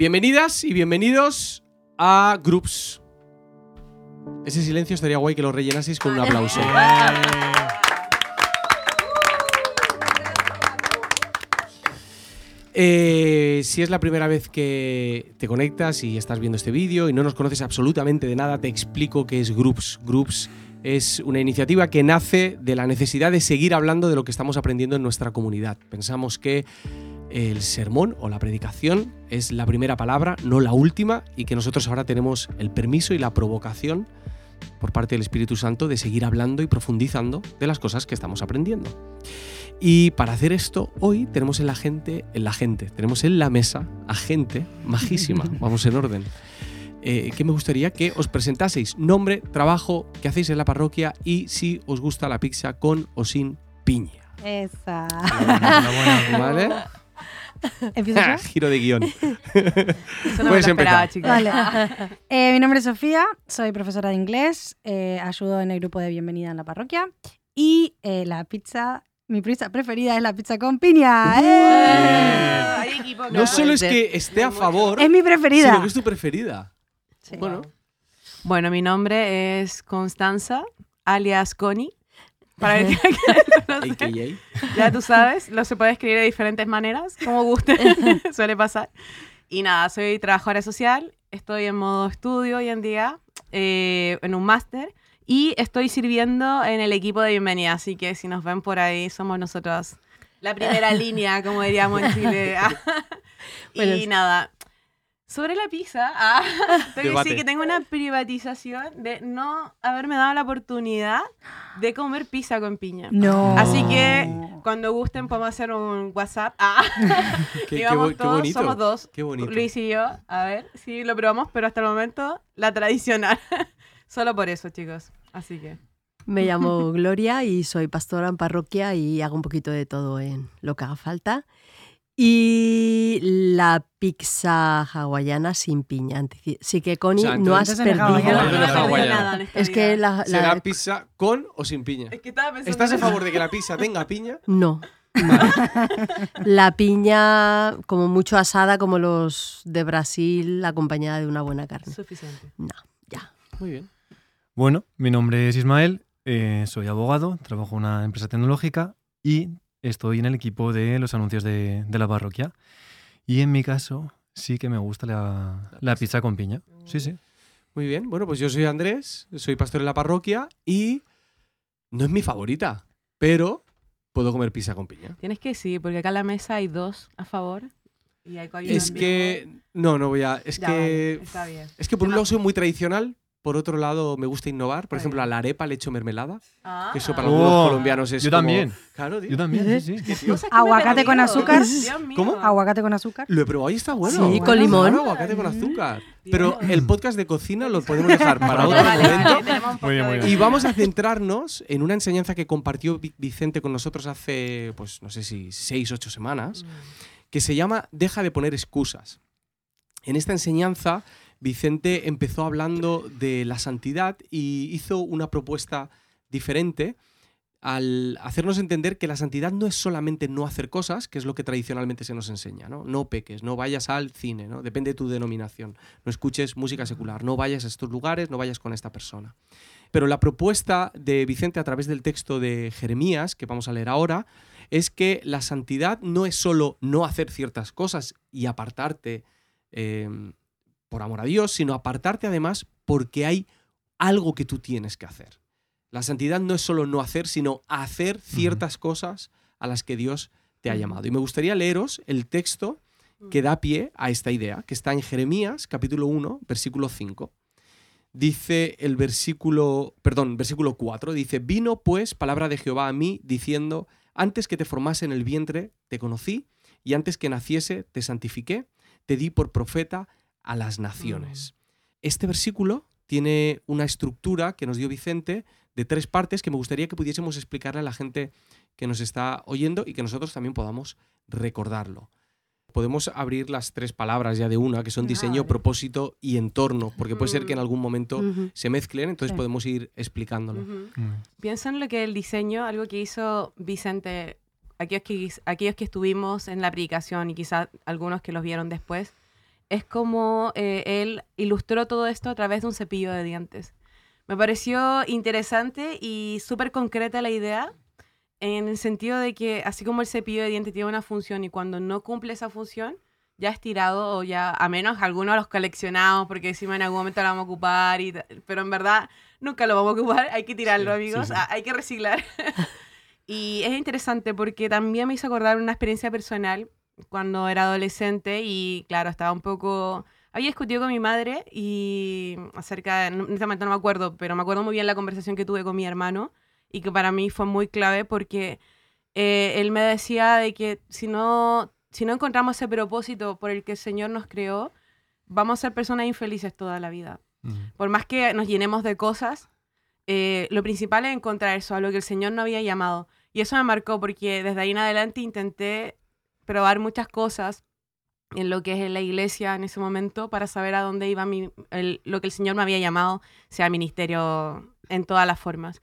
Bienvenidas y bienvenidos a Groups. Ese silencio estaría guay que lo rellenaseis con un aplauso. Eh, si es la primera vez que te conectas y estás viendo este vídeo y no nos conoces absolutamente de nada, te explico qué es Groups. Groups es una iniciativa que nace de la necesidad de seguir hablando de lo que estamos aprendiendo en nuestra comunidad. Pensamos que el sermón o la predicación es la primera palabra, no la última, y que nosotros ahora tenemos el permiso y la provocación por parte del Espíritu Santo de seguir hablando y profundizando de las cosas que estamos aprendiendo. Y para hacer esto, hoy tenemos en la gente, en la gente, tenemos en la mesa a gente majísima, vamos en orden. Eh, que me gustaría que os presentaseis nombre, trabajo, qué hacéis en la parroquia y si os gusta la pizza con o sin piña. Esa. ¿Vale? ¿Empiezo yo? Giro de guion. Eso no me Puedes lo esperaba, empezar. chicos. Vale. Eh, mi nombre es Sofía, soy profesora de inglés, eh, ayudo en el grupo de bienvenida en la parroquia y eh, la pizza, mi pizza preferida es la pizza con piña. ¡Eh! No solo es que esté a favor, Es mi preferida. sino que es tu preferida. Sí. Bueno, Bueno, mi nombre es Constanza, alias Connie. Para que conoce, AKA. ya tú sabes, lo se puede escribir de diferentes maneras, como guste, suele pasar. Y nada, soy trabajadora social, estoy en modo estudio hoy en día, eh, en un máster, y estoy sirviendo en el equipo de bienvenida, así que si nos ven por ahí, somos nosotros la primera línea, como diríamos en Chile. y Bueno, nada, sobre la pizza, ah, tengo que decir que tengo una privatización de no haberme dado la oportunidad de comer pizza con piña. No. Así que cuando gusten podemos hacer un WhatsApp. Ah, Qué, y qué vamos bo- qué todos, bonito. somos dos. Qué bonito. Luis y yo, a ver si lo probamos, pero hasta el momento la tradicional. Solo por eso, chicos. Así que. Me llamo Gloria y soy pastora en parroquia y hago un poquito de todo en lo que haga falta. Y la pizza hawaiana sin piña. Sí que, Connie, O sea, no has perdido. No, no, no, nada esta Es que la, la- ¿Será pizza con o sin piña? Es que estaba pensando ¿Estás a favor de que la pizza tenga piña? No. La piña, como mucho asada, como los de Brasil, acompañada de una buena carne. Suficiente. No, ya. Muy bien. Bueno, mi nombre es Ismael, eh, soy abogado, trabajo en una empresa tecnológica y estoy en el equipo de los anuncios de, de la parroquia. Y en mi caso sí que me gusta la, la pizza con piña. Sí, sí. Muy bien. Bueno, pues yo soy Andrés, soy pastor en la parroquia y no es mi favorita, pero puedo comer pizza con piña. Tienes que sí, porque acá en la mesa hay dos a favor. Y hay Es que no, no voy a. Es Ya, que vale, está bien. es que por un lado soy muy tradicional, por otro lado me gusta innovar. Por ejemplo, a la arepa le echo mermelada. Ah. Eso para Oh, algunos colombianos es yo como- también. Claro, tío. Yo también, sí, sí. Aguacate con azúcar. ¿Cómo? Aguacate con azúcar. Lo he probado y está bueno. Sí, con limón. Claro, aguacate con azúcar. Pero el podcast de cocina lo podemos dejar para otro momento. Muy bien, muy bien. Y vamos a centrarnos en una enseñanza que compartió Vi- Vicente con nosotros hace, pues no sé si seis, ocho semanas, que se llama Deja de poner excusas. En esta enseñanza, Vicente empezó hablando de la santidad y hizo una propuesta diferente al hacernos entender que la santidad no es solamente no hacer cosas, que es lo que tradicionalmente se nos enseña, ¿no? No peques, no vayas al cine, ¿no? Depende de tu denominación. No escuches música secular, no vayas a estos lugares, no vayas con esta persona. Pero la propuesta de Vicente a través del texto de Jeremías, que vamos a leer ahora, es que la santidad no es solo no hacer ciertas cosas y apartarte eh, por amor a Dios, sino apartarte además porque hay algo que tú tienes que hacer. La santidad no es solo no hacer, sino hacer ciertas cosas a las que Dios te ha llamado. Y me gustaría leeros el texto que da pie a esta idea, que está en Jeremías capítulo 1, versículo 5. Dice el versículo, perdón, versículo 4, dice, vino pues palabra de Jehová a mí diciendo, antes que te formase en el vientre te conocí, y antes que naciese te santifiqué, te di por profeta a las naciones. Este versículo tiene una estructura que nos dio Vicente de tres partes que me gustaría que pudiésemos explicarle a la gente que nos está oyendo y que nosotros también podamos recordarlo. Podemos abrir las tres palabras ya de una, que son diseño, propósito y entorno, porque puede ser que en algún momento se mezclen, entonces Sí. podemos ir explicándolo. Mm. Pienso en lo que el diseño, algo que hizo Vicente, aquellos que, aquellos que estuvimos en la predicación y quizás algunos que los vieron después, es como eh, él ilustró todo esto a través de un cepillo de dientes. Me pareció interesante y súper concreta la idea, en el sentido de que así como el cepillo de dientes tiene una función y cuando no cumple esa función, ya es tirado o ya, a menos algunos los coleccionamos porque decimos en algún momento lo vamos a ocupar, y, pero en verdad nunca lo vamos a ocupar, hay que tirarlo, Sí, amigos, sí. hay que reciclar. y es interesante porque también me hizo acordar una experiencia personal cuando era adolescente y claro, estaba un poco... Había discutido con mi madre y acerca, de, no- en este momento no me acuerdo, pero me acuerdo muy bien la conversación que tuve con mi hermano y que para mí fue muy clave porque eh, él me decía de que si no, si no encontramos ese propósito por el que el Señor nos creó, vamos a ser personas infelices toda la vida. Por más que nos llenemos de cosas, eh, lo principal es encontrar eso, a lo que el Señor no había llamado. Y eso me marcó porque desde ahí en adelante intenté probar muchas cosas en lo que es la iglesia en ese momento para saber a dónde iba mi, el- lo que el Señor me había llamado, sea ministerio en todas las formas.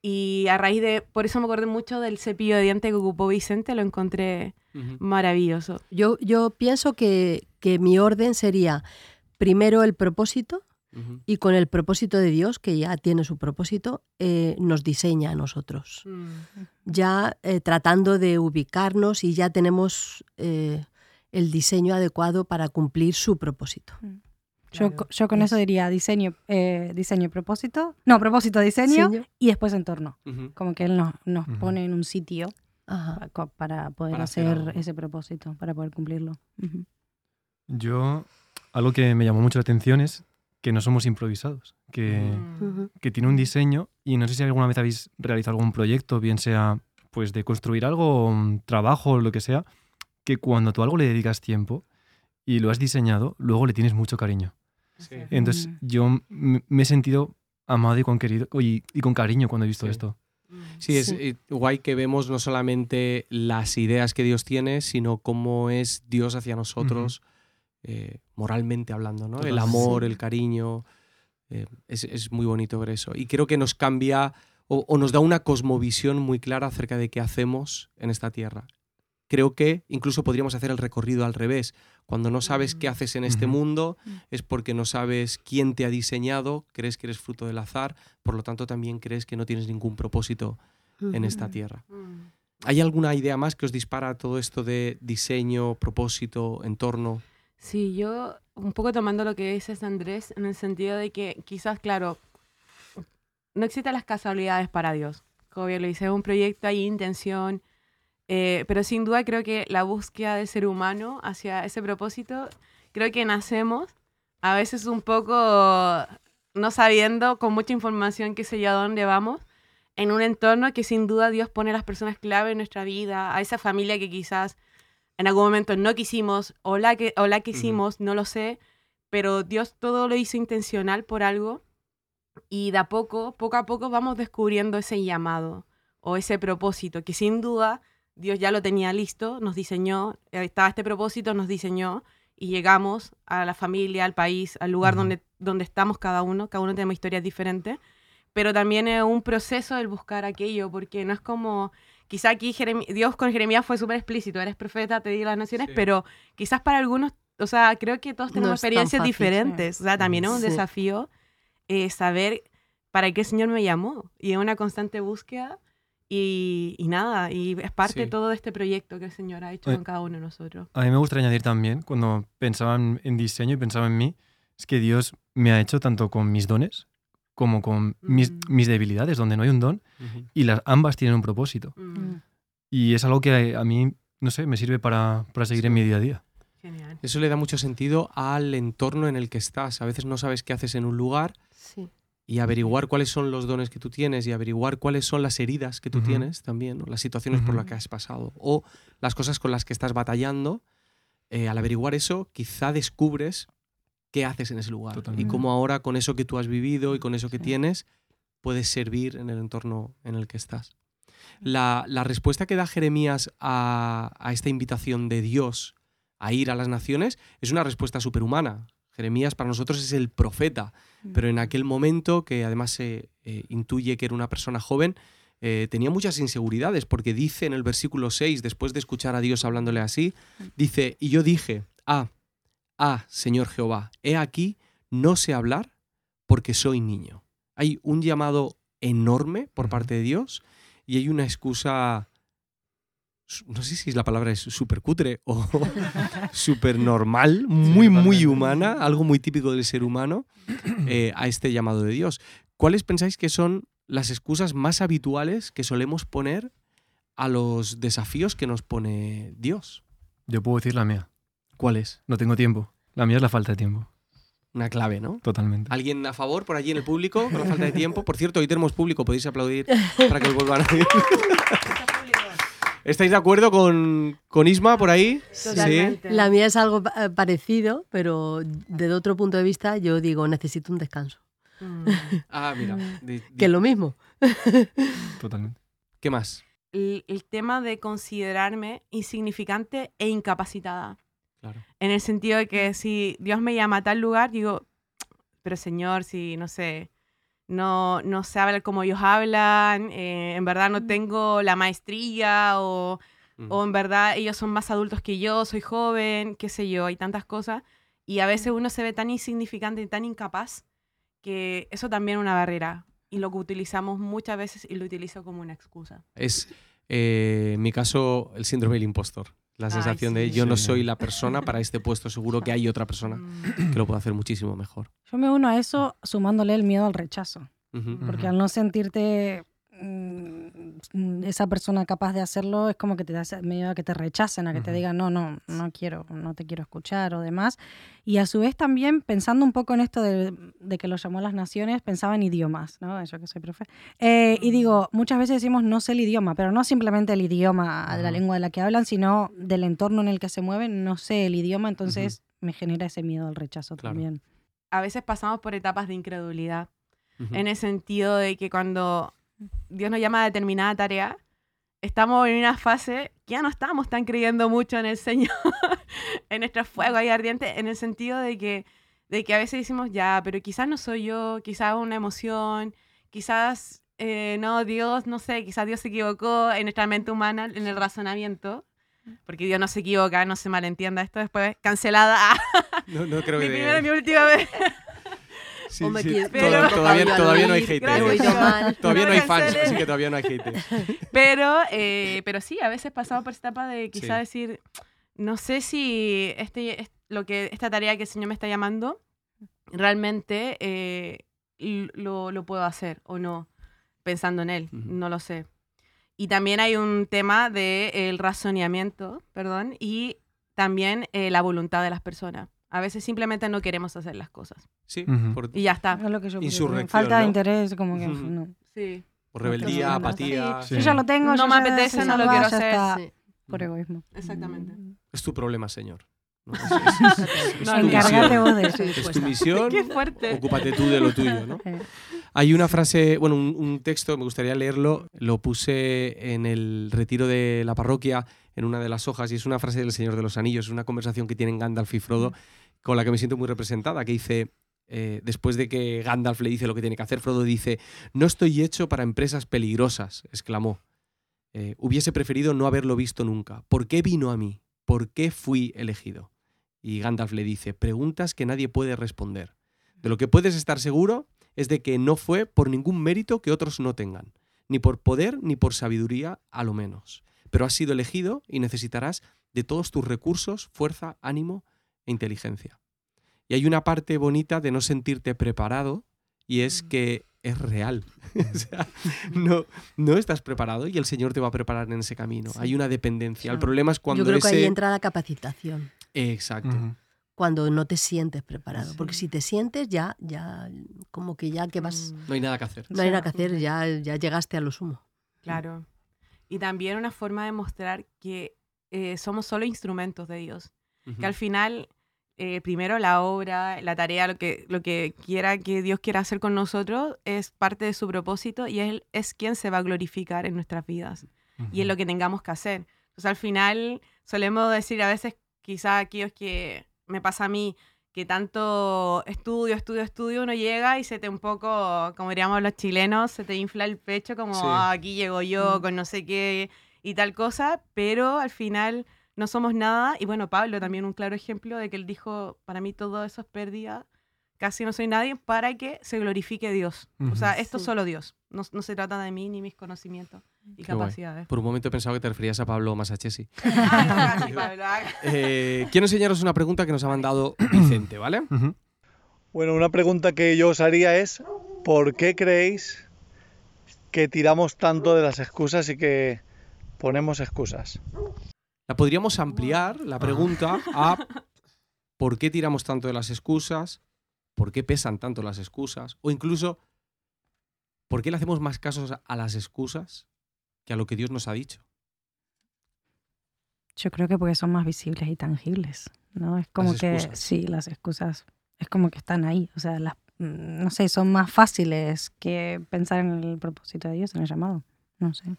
Y a raíz de, por eso me acordé mucho del cepillo de dientes que ocupó Vicente, lo encontré maravilloso. Yo, yo pienso que, que mi orden sería primero el propósito Y con el propósito de Dios, que ya tiene su propósito, eh, nos diseña a nosotros. Ya eh, tratando de ubicarnos y ya tenemos eh, el diseño adecuado para cumplir su propósito. Yo, Claro. co- yo con eso diría diseño, eh, diseño, propósito. No, propósito, diseño Diseño. y después entorno. Como que él nos, nos pone en un sitio Ajá. pa- co- para poder Para hacer ese propósito, para poder cumplirlo. Yo, algo que me llamó mucho la atención es que no somos improvisados, que, Mm. Que tiene un diseño y no sé si alguna vez habéis realizado algún proyecto, bien sea pues de construir algo, un trabajo o lo que sea, que cuando tú a algo le dedicas tiempo y lo has diseñado, luego le tienes mucho cariño. Sí. Entonces Mm. yo me he sentido amado y con, querido, y, y con cariño cuando he visto Sí. esto. Sí, es Sí. eh, guay que vemos no solamente las ideas que Dios tiene, sino cómo es Dios hacia nosotros, eh, moralmente hablando, ¿no? El Totalmente. amor, el cariño. eh, es, es muy bonito ver eso. Y creo que nos cambia o, o nos da una cosmovisión muy clara acerca de qué hacemos en esta tierra. Creo que incluso podríamos hacer el recorrido al revés. Cuando no sabes qué Mm. haces en este mundo, Mm. es porque no sabes quién te ha diseñado, crees que eres fruto del azar, por lo tanto también crees que no tienes ningún propósito en esta tierra. Mm. ¿Hay alguna idea más que os dispara todo esto de diseño, propósito, entorno? Sí, yo un poco tomando lo que dices Andrés, en el sentido de que quizás, claro, no existen las casualidades para Dios. Como bien lo dice, es un proyecto, hay intención, eh, pero sin duda creo que la búsqueda del ser humano hacia ese propósito, creo que nacemos a veces un poco no sabiendo, con mucha información, qué sé yo, a dónde vamos, en un entorno que sin duda Dios pone a las personas clave en nuestra vida, a esa familia que quizás en algún momento no quisimos o la que, o la quisimos, no lo sé, pero Dios todo lo hizo intencional por algo y de a poco, poco a poco vamos descubriendo ese llamado o ese propósito que sin duda Dios ya lo tenía listo, nos diseñó, eh, estaba este propósito, nos diseñó y llegamos a la familia, al país, al lugar donde, donde estamos cada uno, cada uno tenemos historias diferentes, pero también es un proceso el buscar aquello, porque no es como, quizá aquí Jeremi- Dios con Jeremías fue súper explícito, eres profeta, te di las naciones, Sí. pero quizás para algunos, o sea, creo que todos No tenemos tan experiencias fácil, diferentes, o sea, también es un Sí. desafío eh, saber para qué el Señor me llamó, y es una constante búsqueda, y, y nada, y es parte Sí. todo de este proyecto que el Señor ha hecho con cada uno de nosotros. A mí me gustaría añadir también, cuando pensaba en, en diseño y pensaba en mí, es que Dios me ha hecho tanto con mis dones como con mis, Mm. mis debilidades, donde no hay un don, y las ambas tienen un propósito. Mm, Y es algo que a, a mí, no sé, me sirve para, para seguir en mi día a día. Genial. Eso le da mucho sentido al entorno en el que estás. A veces no sabes qué haces en un lugar Sí. y averiguar cuáles son los dones que tú tienes y averiguar cuáles son las heridas que tú tienes también, ¿no? las situaciones por las que has pasado o las cosas con las que estás batallando. eh, al averiguar eso, quizá descubres qué haces en ese lugar y cómo ahora con eso que tú has vivido y con eso que Sí. tienes puedes servir en el entorno en el que estás. La, la respuesta que da Jeremías a, a esta invitación de Dios a ir a las naciones es una respuesta superhumana. Jeremías para nosotros es el profeta, pero en aquel momento, que además se eh, intuye que era una persona joven, eh, tenía muchas inseguridades, porque dice en el versículo 6, después de escuchar a Dios hablándole así, dice, y yo dije, ah, Ah, Señor Jehová, he aquí, no sé hablar porque soy niño. Hay un llamado enorme por parte de Dios y hay una excusa, no sé si la palabra es súper cutre o súper normal, muy, muy humana, algo muy típico del ser humano, eh, a este llamado de Dios. ¿Cuáles pensáis que son las excusas más habituales que solemos poner a los desafíos que nos pone Dios? Yo puedo decir la mía. ¿Cuál es? No tengo tiempo. La mía es la falta de tiempo. Una clave, ¿no? Totalmente. ¿Alguien a favor por allí en el público con la falta de tiempo? Por cierto, hoy tenemos público, podéis aplaudir para que os vuelvan a ir. ¿Estáis de acuerdo con, con Isma por ahí? Totalmente. La mía es algo eh, parecido, pero desde otro punto de vista yo digo, necesito un descanso. Mm. Ah, mira. di- di- Que es lo mismo. Totalmente. ¿Qué más? El, el tema de considerarme insignificante e incapacitada. Claro. En el sentido de que si Dios me llama a tal lugar, digo, pero Señor, si no sé, no, no sé hablar como ellos hablan, eh, en verdad no tengo la maestría o, Mm. o en verdad ellos son más adultos que yo, soy joven, qué sé yo, hay tantas cosas. Y a veces uno se ve tan insignificante y tan incapaz que eso también es una barrera. Y lo que utilizamos muchas veces y lo utilizo como una excusa. Es, eh, en mi caso, el síndrome del impostor. La Ay, sensación de sí. yo no Sí. soy la persona para este puesto, seguro que hay otra persona Mm. que lo puede hacer muchísimo mejor. Yo me uno a eso sumándole el miedo al rechazo. Porque al no sentirte esa persona capaz de hacerlo, es como que te da miedo a que te rechacen, a que te Ujú. digan, no, no, no quiero, no te quiero escuchar o demás. Y a su vez también, pensando un poco en esto de, de que lo llamó las naciones, pensaba en idiomas, ¿no? Yo que soy profe. Eh, y digo, muchas veces decimos no sé el idioma, pero no simplemente el idioma de la Ajá. lengua de la que hablan, sino del entorno en el que se mueven, no sé el idioma, entonces me genera ese miedo al rechazo Claro. también. A veces pasamos por etapas de incredulidad. En el sentido de que cuando Dios nos llama a determinada tarea, estamos en una fase que ya no estamos tan creyendo mucho en el Señor, en nuestro fuego ahí ardiente, en el sentido de que, de que a veces decimos, ya, pero quizás no soy yo, quizás una emoción, quizás eh, no, Dios, no sé, quizás Dios se equivocó en nuestra mente humana, en el razonamiento. Porque Dios no se equivoca, no se malentienda esto después. Cancelada. No, no creo mi que... primera y mi última vez. Sí, Hombre, sí, que- to- pero- todavía, todavía no hay Gracias. mal. Todavía no No hay me fans, así que todavía no hay haters. Pero, eh, pero sí, a veces pasamos por esta etapa de quizá Sí. decir, no sé si este, es- lo que, esta tarea que el Señor me está llamando, realmente eh, lo, lo puedo hacer o no, pensando en Él, Ujú. no lo sé. Y también hay un tema del razonamiento, perdón, y también eh, la voluntad de las personas. A veces simplemente no queremos hacer las cosas. Sí, por, Y ya está. Es lo que yo Insurrección, Falta de ¿no? interés, como que Ujú. no. Sí. por rebeldía, no, apatía. Sí. Yo ya lo tengo, No yo me ya apetece, no lo quiero hacer. está, Sí. Por egoísmo. Exactamente. Es tu problema, Señor. ¿no? Es, es- es- es No, tu Encargate misión. vos de eso. Es tu misión. Qué fuerte. Ocúpate tú de lo tuyo, ¿no? Hay una frase, bueno, un, un texto, me gustaría leerlo, lo puse en el retiro de la parroquia, en una de las hojas, y es una frase del Señor de los Anillos, es una conversación que tienen Gandalf y Frodo, con la que me siento muy representada, que dice, eh, después de que Gandalf le dice lo que tiene que hacer, Frodo dice, no estoy hecho para empresas peligrosas, exclamó. Eh, hubiese preferido no haberlo visto nunca. ¿Por qué vino a mí? ¿Por qué fui elegido? Y Gandalf le dice, preguntas que nadie puede responder. De lo que puedes estar seguro es de que no fue por ningún mérito que otros no tengan, ni por poder ni por sabiduría a lo menos. Pero has sido elegido y necesitarás de todos tus recursos, fuerza, ánimo e inteligencia. Y hay una parte bonita de no sentirte preparado y es que es real. o sea, no, no estás preparado y el Señor te va a preparar en ese camino. Sí. Hay una dependencia. El Sí. problema es cuando Yo creo que ahí entra la capacitación. Exacto. Cuando no te sientes preparado. Sí. Porque si te sientes, ya, ya, como que ya que vas. No hay nada que hacer. No hay nada que hacer, ya, ya llegaste a lo sumo. Claro. Y también una forma de mostrar que eh, somos solo instrumentos de Dios. Que al final, eh, primero la obra, la tarea, lo que, lo que quiera que Dios quiera hacer con nosotros es parte de su propósito y Él es quien se va a glorificar en nuestras vidas y en lo que tengamos que hacer. Entonces al final solemos decir a veces, quizá aquellos que me pasa a mí, que tanto estudio, estudio, estudio, uno llega y se te un poco, como diríamos los chilenos, se te infla el pecho como Sí. "Ah, aquí llego yo Mm. con no sé qué y tal cosa, pero al final no somos nada. Y bueno, Pablo también un claro ejemplo de que él dijo, para mí todo eso es pérdida, casi no soy nadie, para que se glorifique Dios. O sea, esto es Sí. solo Dios. No, no se trata de mí ni mis conocimientos y Qué guay. capacidades. Por un momento he pensado que te referías a Pablo Masachesi. Eh, quiero enseñaros una pregunta que nos ha mandado Vicente, ¿vale? Bueno, una pregunta que yo os haría es, ¿por qué creéis que tiramos tanto de las excusas y que ponemos excusas? La podríamos ampliar, la pregunta, a por qué tiramos tanto de las excusas, por qué pesan tanto las excusas, o incluso por qué le hacemos más casos a las excusas que a lo que Dios nos ha dicho. Yo creo que porque son más visibles y tangibles, ¿no? Es como Las que, sí, las excusas, es como que están ahí, o sea, las, mm, no sé, son más fáciles que pensar en el propósito de Dios, en el llamado, no sé.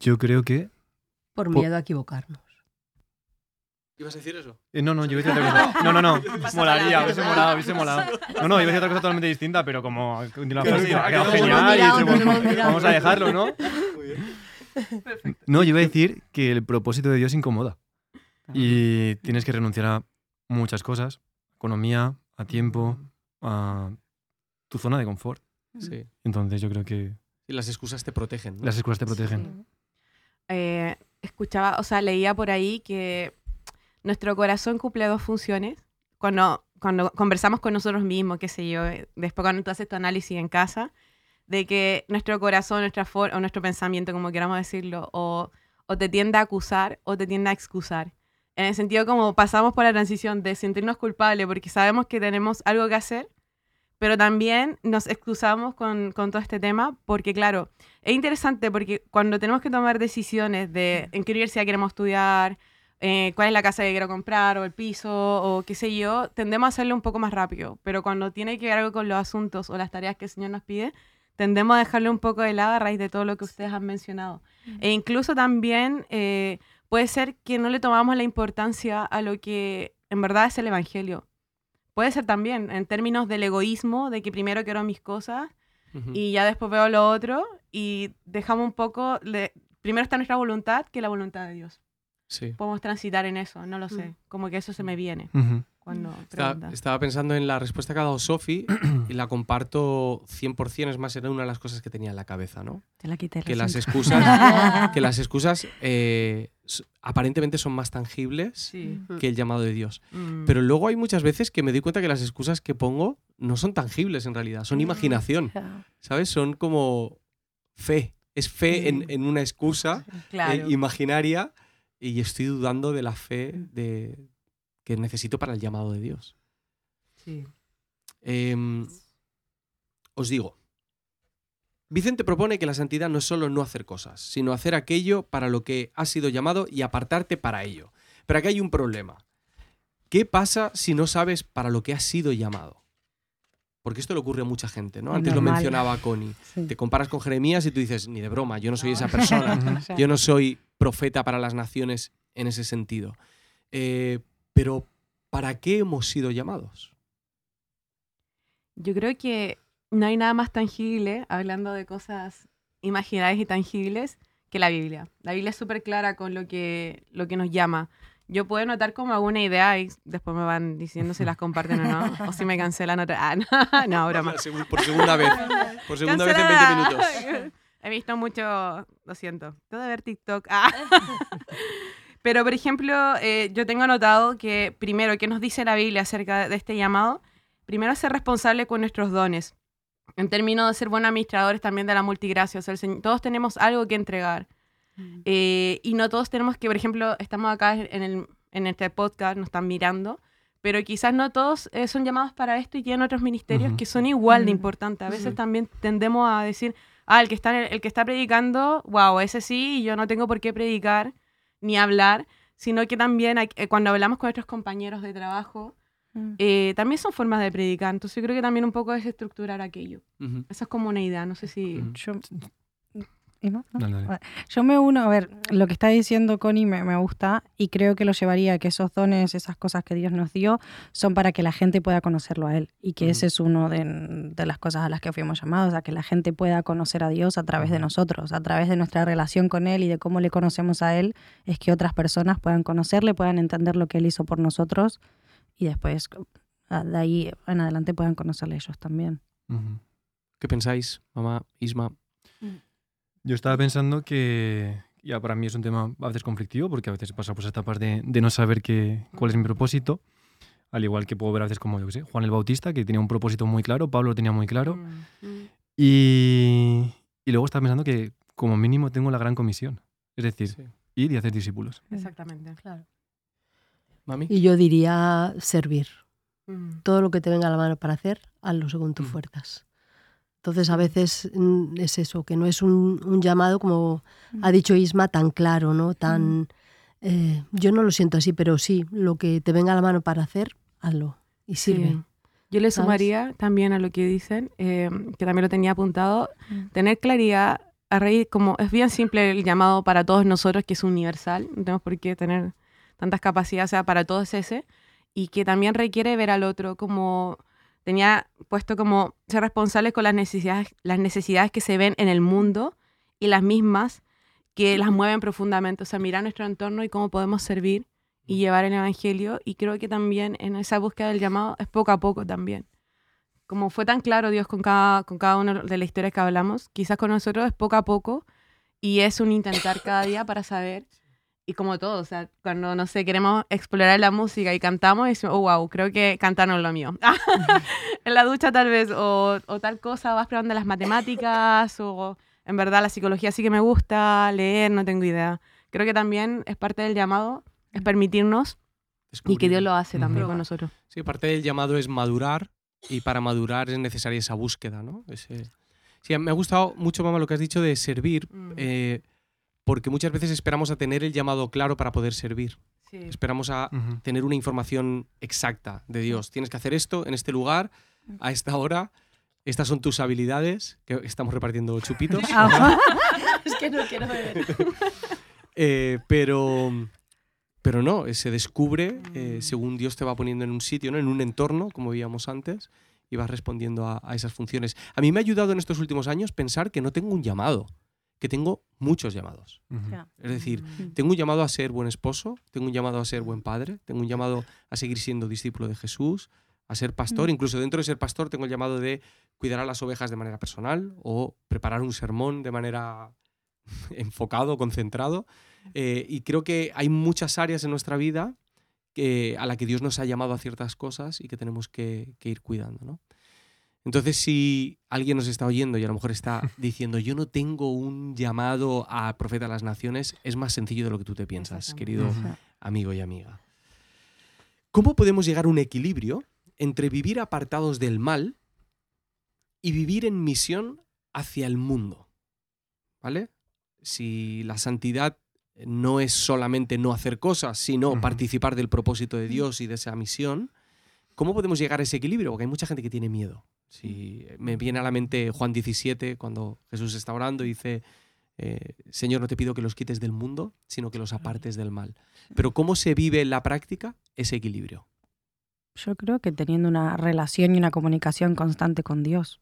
Yo creo que... Por Po- miedo a equivocarnos. ¿Ibas a decir eso? eh, no, no, yo iba a decir otra cosa. No, no, no. Molaría, hubiese molado, hubiese molado. No, no, iba a decir otra cosa totalmente distinta, pero como ha quedado genial y vamos a dejarlo, ¿no? No, yo iba a decir que el propósito de Dios incomoda. Y tienes que renunciar a muchas cosas. Economía, a tiempo, a tu zona de confort. Sí. Entonces yo creo que Y las excusas te protegen. ¿no? las escuelas te protegen. eh, escuchaba, o sea, leía por ahí que nuestro corazón cumple dos funciones. Cuando, cuando conversamos con nosotros mismos, qué sé yo, eh, después cuando tú haces tu análisis en casa, de que nuestro corazón, nuestra for- o nuestro pensamiento, como queramos decirlo, o, o te tiende a acusar o te tiende a excusar. En el sentido como pasamos por la transición de sentirnos culpables porque sabemos que tenemos algo que hacer, pero también nos excusamos con, con todo este tema porque, claro, es interesante porque cuando tenemos que tomar decisiones de en qué universidad queremos estudiar, eh, cuál es la casa que quiero comprar o el piso o qué sé yo, tendemos a hacerlo un poco más rápido. Pero cuando tiene que ver algo con los asuntos o las tareas que el Señor nos pide, tendemos a dejarlo un poco de lado a raíz de todo lo que ustedes han mencionado. E incluso también eh, puede ser que no le tomamos la importancia a lo que en verdad es el Evangelio. Puede ser también en términos del egoísmo, de que primero quiero mis cosas y ya después veo lo otro y dejamos un poco, de- primero está nuestra voluntad que la voluntad de Dios. Sí. Podemos transitar en eso, no lo sé, como que eso se me viene cuando Estaba, preguntas. estaba pensando en la respuesta que ha dado Sofi y la comparto 100%, es más, era una de las cosas que tenía en la cabeza, ¿no? Te la quité. Que las excusas, que las excusas eh, aparentemente son más tangibles Sí. que el llamado de Dios. Mm. Pero luego hay muchas veces que me doy cuenta que las excusas que pongo no son tangibles en realidad, son Mm. imaginación. ¿sabes? Son como fe. Es fe en, Mm. en una excusa claro. eh, imaginaria y estoy dudando de la fe de, que necesito para el llamado de Dios. Sí. Em, os digo, Vicente propone que la santidad no es solo no hacer cosas, sino hacer aquello para lo que has sido llamado y apartarte para ello. Pero aquí hay un problema. ¿Qué pasa si no sabes para lo que has sido llamado? Porque esto le ocurre a mucha gente, ¿no? Es Antes lo mencionaba Connie. Sí. Te comparas con Jeremías y tú dices, ni de broma, yo no soy esa persona. Yo no soy profeta para las naciones en ese sentido. Eh, pero, ¿para qué hemos sido llamados? Yo creo que no hay nada más tangible, hablando de cosas imaginarias y tangibles, que la Biblia. La Biblia es súper clara con lo que, lo que nos llama. Yo puedo notar como alguna idea y después me van diciendo si las comparten o no, o si me cancelan otra. Ah, no, no, broma. Por segunda vez. Por segunda vez en 20 Cancelada. minutos. He visto mucho, lo siento, todo ver TikTok. Ah. Pero, por ejemplo, eh, yo tengo anotado que primero, ¿qué nos dice la Biblia acerca de este llamado? Primero, ser responsable con nuestros dones. En términos de ser buenos administradores también de la multigracia. O sea, todos tenemos algo que entregar. Eh, y no todos tenemos que, por ejemplo, estamos acá en, el, en este podcast, nos están mirando, pero quizás no todos eh, son llamados para esto y tienen otros ministerios Ujú. que son igual de Mm. importantes. A veces Sí. también tendemos a decir, ah, el que, está, el que está predicando, wow, ese sí, yo no tengo por qué predicar ni hablar, sino que también hay- eh, cuando hablamos con nuestros compañeros de trabajo, Mm. eh, también son formas de predicar. Entonces yo creo que también un poco es estructurar aquello. Esa es como una idea, no sé si... Yo Yo me uno, a ver, lo que está diciendo Connie me, me gusta y creo que lo llevaría a que esos dones, esas cosas que Dios nos dio, son para que la gente pueda conocerlo a Él. Y que Ujú. ese es uno de, de las cosas a las que fuimos llamados, a que la gente pueda conocer a Dios a través de nosotros, a través de nuestra relación con Él y de cómo le conocemos a Él, es que otras personas puedan conocerle, puedan entender lo que Él hizo por nosotros y después a- de ahí en adelante puedan conocerle ellos también. ¿Qué pensáis, mamá, Isma? Yo estaba pensando que ya para mí es un tema a veces conflictivo porque a veces pasa por etapas de, de no saber qué, cuál es mi propósito. Al igual que puedo ver a veces como, yo qué sé, Juan el Bautista, que tenía un propósito muy claro, Pablo lo tenía muy claro. Mm, mm. Y, y luego estaba pensando que como mínimo tengo la gran comisión. Es decir, Sí. ir y hacer discípulos. Exactamente. Claro. ¿Mami? Y yo diría servir. Mm. Todo lo que te venga a la mano para hacer, hazlo según tus Mm. fuerzas. Entonces a veces mm, es eso, que no es un, un llamado, como ha dicho Isma, tan claro, ¿no? Tan, eh, yo no lo siento así, pero sí, lo que te venga a la mano para hacer, hazlo y sirve. Sí. Yo le ¿sabes? sumaría también a lo que dicen, eh, que también lo tenía apuntado, Mm. tener claridad a raíz, como es bien simple el llamado para todos nosotros, que es universal, no tenemos por qué tener tantas capacidades, o sea, para todos ese, y que también requiere ver al otro como tenía puesto como ser responsables con las necesidades, las necesidades que se ven en el mundo y las mismas que las mueven profundamente, o sea, mirar nuestro entorno y cómo podemos servir y llevar el evangelio, y creo que también en esa búsqueda del llamado es poco a poco también. Como fue tan claro Dios con cada, con cada una de las historias que hablamos, quizás con nosotros es poco a poco y es un intentar cada día para saber. Y como todo, o sea, cuando, no sé, queremos explorar la música y cantamos, y decimos, oh, wow, creo que cantar no es lo mío. en la ducha tal vez, o, o tal cosa, vas probando las matemáticas, o en verdad la psicología sí que me gusta, leer, no tengo idea. Creo que también es parte del llamado, es permitirnos y que Dios lo hace también con nosotros. Sí, parte del llamado es madurar y para madurar es necesaria esa búsqueda, ¿no? Ese- Sí, me ha gustado mucho, mamá, lo que has dicho de servir, Mm. eh, porque muchas veces esperamos a tener el llamado claro para poder servir. Sí. Esperamos a tener una información exacta de Dios. Tienes que hacer esto en este lugar, a esta hora. Estas son tus habilidades, que estamos repartiendo chupitos. Ah, es que no quiero ver. Eh, pero, pero no, eh, se descubre eh, Mm. según Dios te va poniendo en un sitio, ¿no? en un entorno, como veíamos antes, y vas respondiendo a, a esas funciones. A mí me ha ayudado en estos últimos años pensar que no tengo un llamado, que tengo muchos llamados. Es decir, Mm. tengo un llamado a ser buen esposo, tengo un llamado a ser buen padre, tengo un llamado a seguir siendo discípulo de Jesús, a ser pastor, Mm. incluso dentro de ser pastor tengo el llamado de cuidar a las ovejas de manera personal o preparar un sermón de manera enfocado, concentrado. Eh, y creo que hay muchas áreas en nuestra vida que, a la que Dios nos ha llamado a ciertas cosas y que tenemos que, que ir cuidando. ¿no? Entonces, si alguien nos está oyendo y a lo mejor está diciendo, yo no tengo un llamado a profeta de las naciones, es más sencillo de lo que tú te piensas, querido amigo y amiga. ¿Cómo podemos llegar a un equilibrio entre vivir apartados del mal y vivir en misión hacia el mundo? ¿Vale? Si la santidad no es solamente no hacer cosas, sino participar del propósito de Dios y de esa misión, ¿cómo podemos llegar a ese equilibrio? Porque hay mucha gente que tiene miedo. Si me viene a la mente Juan 17, cuando Jesús está orando y dice, eh, Señor, no te pido que los quites del mundo, sino que los apartes del mal. Pero ¿cómo se vive en la práctica ese equilibrio? Yo creo que teniendo una relación y una comunicación constante con Dios.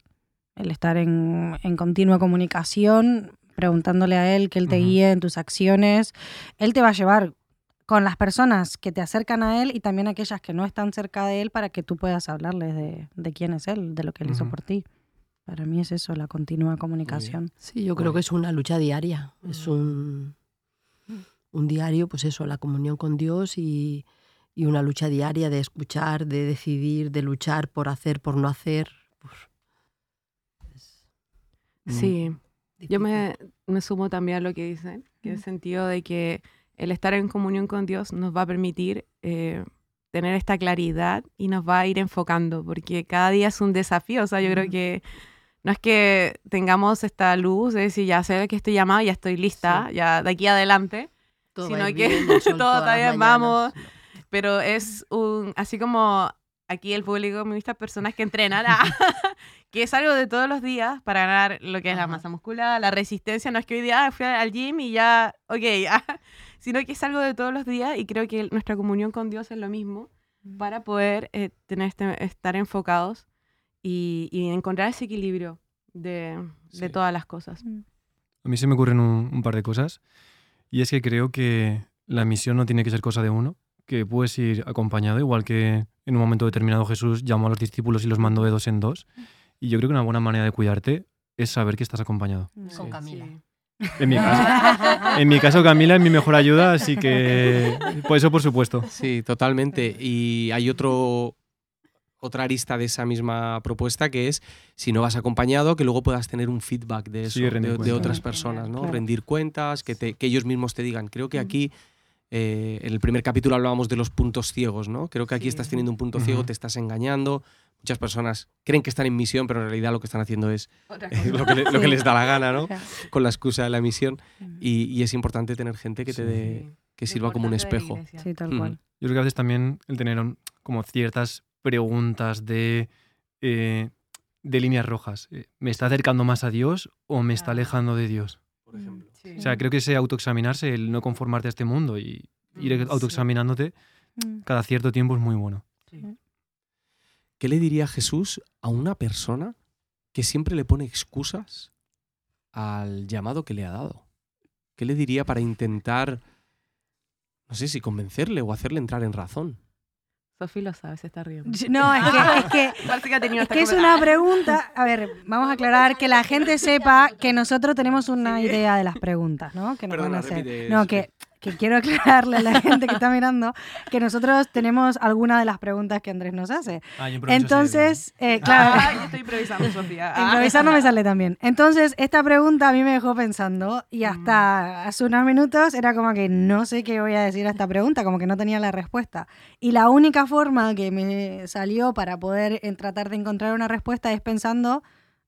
El estar en, en continua comunicación, preguntándole a Él que Él te guíe en tus acciones. Él te va a llevar con las personas que te acercan a Él y también aquellas que no están cerca de Él para que tú puedas hablarles de, de quién es Él, de lo que Él hizo por ti. Para mí es eso, la continua comunicación. Sí, yo creo que es una lucha diaria. Es Mm. un, un diario, pues eso, la comunión con Dios y, y una lucha diaria de escuchar, de decidir, de luchar por hacer, por no hacer. Sí, yo me, me sumo también a lo que dicen, que en el sentido de que el estar en comunión con Dios nos va a permitir eh, tener esta claridad y nos va a ir enfocando, porque cada día es un desafío, o sea, yo creo que no es que tengamos esta luz de decir, ya sé que estoy llamada, ya estoy lista, ya de aquí adelante, Todo sino que bien, todo mañanas. vamos. pero es un, así como aquí el público me gusta personas que entrenan, ah, que es algo de todos los días para ganar lo que es la Ajá. masa muscular, la resistencia. No es que hoy día fui al gym y ya, ok, ah, sino que es algo de todos los días y creo que nuestra comunión con Dios es lo mismo para poder eh, tener este- estar enfocados y, y encontrar ese equilibrio de, de Sí. todas las cosas. A mí se me ocurren un, un par de cosas. Y es que creo que la misión no tiene que ser cosa de uno, que puedes ir acompañado, igual que en un momento determinado Jesús llamó a los discípulos y los mandó de dos en dos. Y yo creo que una buena manera de cuidarte es saber que estás acompañado. Con Sí. Camila. En mi caso, en mi caso Camila es mi mejor ayuda, así que por eso por supuesto. Sí, totalmente. Y hay otro otra arista de esa misma propuesta que es si no vas acompañado que luego puedas tener un feedback de eso Sí, de, otras personas no claro. rendir cuentas que, te- que ellos mismos te digan creo que aquí eh, en el primer capítulo hablábamos de los puntos ciegos no creo que aquí Sí. estás teniendo un punto ciego te estás engañando muchas personas creen que están en misión pero en realidad lo que están haciendo es eh, lo, que le- lo que Sí. les da la gana no con la excusa de la misión y, y es importante tener gente que te Sí. dé que sirva como un espejo. Sí, tal Mm. cual. Yo creo que a veces también el tener como ciertas preguntas de, eh, de líneas rojas. Eh, ¿Me está acercando más a Dios o me está alejando de Dios? por ejemplo Sí. O sea, creo que ese autoexaminarse, el no conformarte a este mundo y ir Mm, sí. autoexaminándote Mm. cada cierto tiempo es muy bueno. Sí. ¿Qué le diría Jesús a una persona que siempre le pone excusas al llamado que le ha dado? ¿Qué le diría para intentar, no sé si convencerle o hacerle entrar en razón? Sofía lo sabe, se está riendo. No, es que, es que Es que una pregunta. A ver, vamos a aclarar que la gente sepa que nosotros tenemos una idea de las preguntas, ¿no? Que nos van a hacer. repite, No, que, que quiero aclararle a la gente que está mirando que nosotros tenemos alguna de las preguntas que Andrés nos hace. Entonces, eh, claro. Ah, yo estoy improvisando, Sofía. Ah. Improvisar no me sale tan bien. Entonces, esta pregunta a mí me dejó pensando y Mm. hasta hace unos minutos era como que no sé qué voy a decir a esta pregunta, como que no tenía la respuesta. Y la única forma que me salió para poder en tratar de encontrar una respuesta es pensando,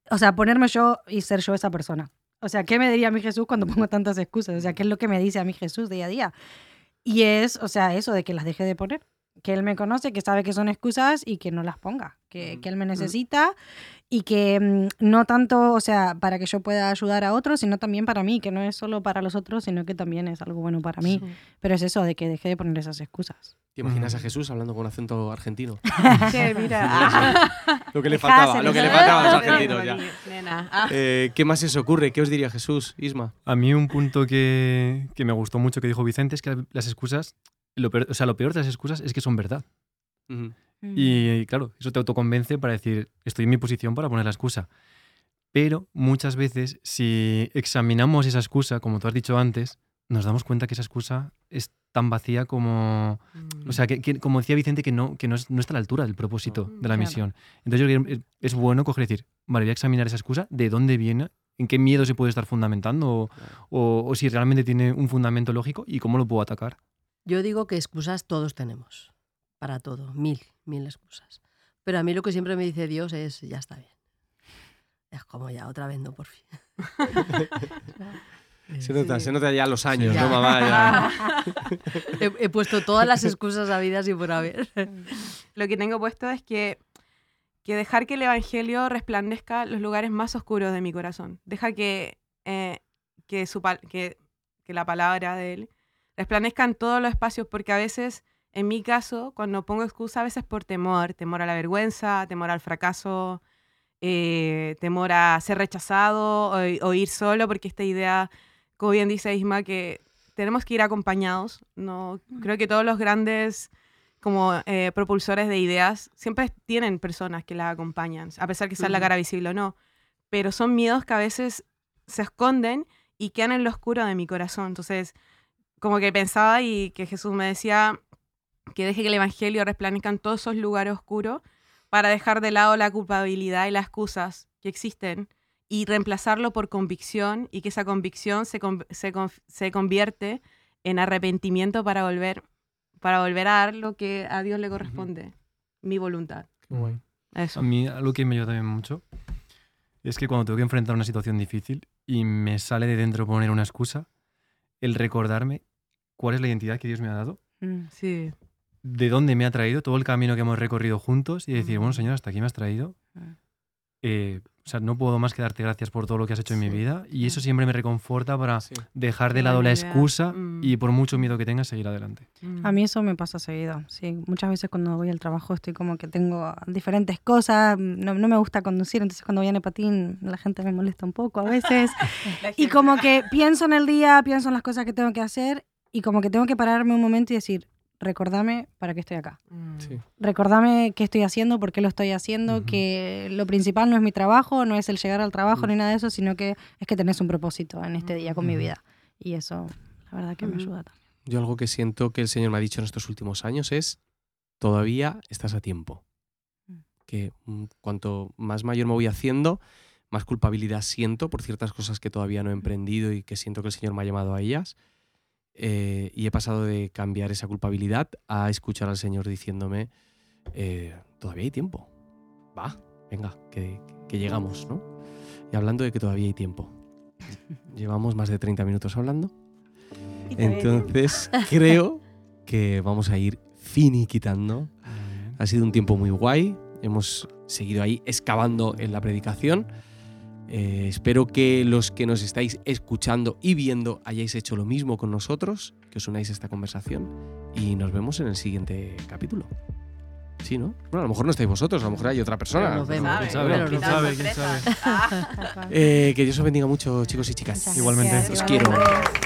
o sea, ponerme yo y ser yo esa persona. O sea, ¿qué me diría mí Jesús cuando pongo tantas excusas? O sea, ¿qué es lo que me dice a mí Jesús día a día? Y es, o sea, eso de que las deje de poner. Que él me conoce, que sabe que son excusas y que no las ponga. Que, que él me necesita y que mm, no tanto, o sea, para que yo pueda ayudar a otros, sino también para mí, que no es solo para los otros, sino que también es algo bueno para mí. Pero es eso, de que deje de poner esas excusas. ¿Te imaginas a. Jesús hablando con acento argentino? Che, mira. Lo que le faltaba, lo que le faltaba a los Nena, argentinos ya. Ah. Eh, ¿Qué más se ocurre? ¿Qué os diría Jesús, Isma? A mí un punto que, que me gustó mucho que dijo Vicente es que las excusas, lo peor, o sea, lo peor de las excusas es que son verdad. Y claro, eso te autoconvence para decir, estoy en mi posición para poner la excusa. Pero muchas veces, si examinamos esa excusa, como tú has dicho antes, nos damos cuenta que esa excusa es tan vacía como... Mm. O sea, que, que- como decía Vicente, que no, que no, es- no está a la altura del propósito No. de la Claro. misión. Entonces yo creo que es bueno coger y decir, vale, voy a examinar esa excusa, de dónde viene, en qué miedo se puede estar fundamentando, o, o- o si realmente tiene un fundamento lógico y cómo lo puedo atacar. Yo digo que excusas todos tenemos. Para todo. Mil, mil excusas. Pero a mí lo que siempre me dice Dios es, ya está bien. Es como ya, otra vez no, por fin. Se nota, Sí. se nota ya los años, Ya. ¿no, mamá? Ya. He, he puesto todas las excusas habidas y por haber. Lo que tengo puesto es que, que dejar que el Evangelio resplandezca los lugares más oscuros de mi corazón. Deja que, eh, que, su, que, que la palabra de Él resplandezca en todos los espacios, porque a veces, en mi caso, cuando pongo excusa, a veces por temor, temor a la vergüenza, temor al fracaso, eh, temor a ser rechazado o, o ir solo, porque esta idea, como bien dice Isma, que tenemos que ir acompañados. No, creo que todos los grandes como eh, propulsores de ideas siempre tienen personas que las acompañan, a pesar que sea la cara visible o no. Pero son miedos que a veces se esconden y quedan en lo oscuro de mi corazón. Entonces, como que pensaba y que Jesús me decía que deje que el Evangelio resplandezca en todos esos lugares oscuros para dejar de lado la culpabilidad y las excusas que existen y reemplazarlo por convicción y que esa convicción se, con- se, se convierte en arrepentimiento para volver, para volver a dar lo que a Dios le corresponde, mi voluntad. Qué guay. Eso. A mí algo que me ayuda también mucho es que cuando tengo que enfrentar una situación difícil y me sale de dentro poner una excusa, el recordarme cuál es la identidad que Dios me ha dado Mm. Sí. De dónde me ha traído, todo el camino que hemos recorrido juntos y decir, bueno, Señor, hasta aquí me has traído. Mm. Eh, o sea, no puedo más que darte gracias por todo lo que has hecho en mi vida y eso siempre me reconforta para Sí. dejar de lado la excusa Mm. y por mucho miedo que tengas, seguir adelante. Mm. A mí eso me pasa seguido, sí. Muchas veces cuando voy al trabajo estoy como que tengo diferentes cosas, no, no me gusta conducir, entonces cuando voy en el patín la gente me molesta un poco a veces. y como que pienso en el día, pienso en las cosas que tengo que hacer y como que tengo que pararme un momento y decir, recordame para qué estoy acá. Mm. Sí. Recordame qué estoy haciendo, por qué lo estoy haciendo, que lo principal no es mi trabajo, no es el llegar al trabajo ni nada de eso, sino que es que tenés un propósito en este día con mi vida. Y eso, la verdad que me ayuda también. Yo algo que siento que el Señor me ha dicho en estos últimos años es, todavía estás a tiempo. Mm. Que mm, cuanto más mayor me voy haciendo, más culpabilidad siento por ciertas cosas que todavía no he emprendido y que siento que el Señor me ha llamado a ellas. Eh, y he pasado de cambiar esa culpabilidad a escuchar al Señor diciéndome, eh, todavía hay tiempo. Va, venga, que, que llegamos, ¿no? Y hablando de que todavía hay tiempo. Llevamos más de 30 minutos hablando. Entonces, creo que vamos a ir finiquitando. Ha sido un tiempo muy guay. Hemos seguido ahí excavando en la predicación. Eh, espero que los que nos estáis escuchando y viendo hayáis hecho lo mismo con nosotros, que os unáis a esta conversación y nos vemos en el siguiente capítulo. Sí, ¿no? Bueno, a lo mejor no estáis vosotros, a lo mejor hay otra persona. Pero nos vemos. ¿Sabe? ¿Quién sabe? Pero ¿Quién nos sabe? vemos. ¿Quién sabe? Eh, que Dios os bendiga mucho, chicos y chicas. Igualmente. Os quiero. igualmente.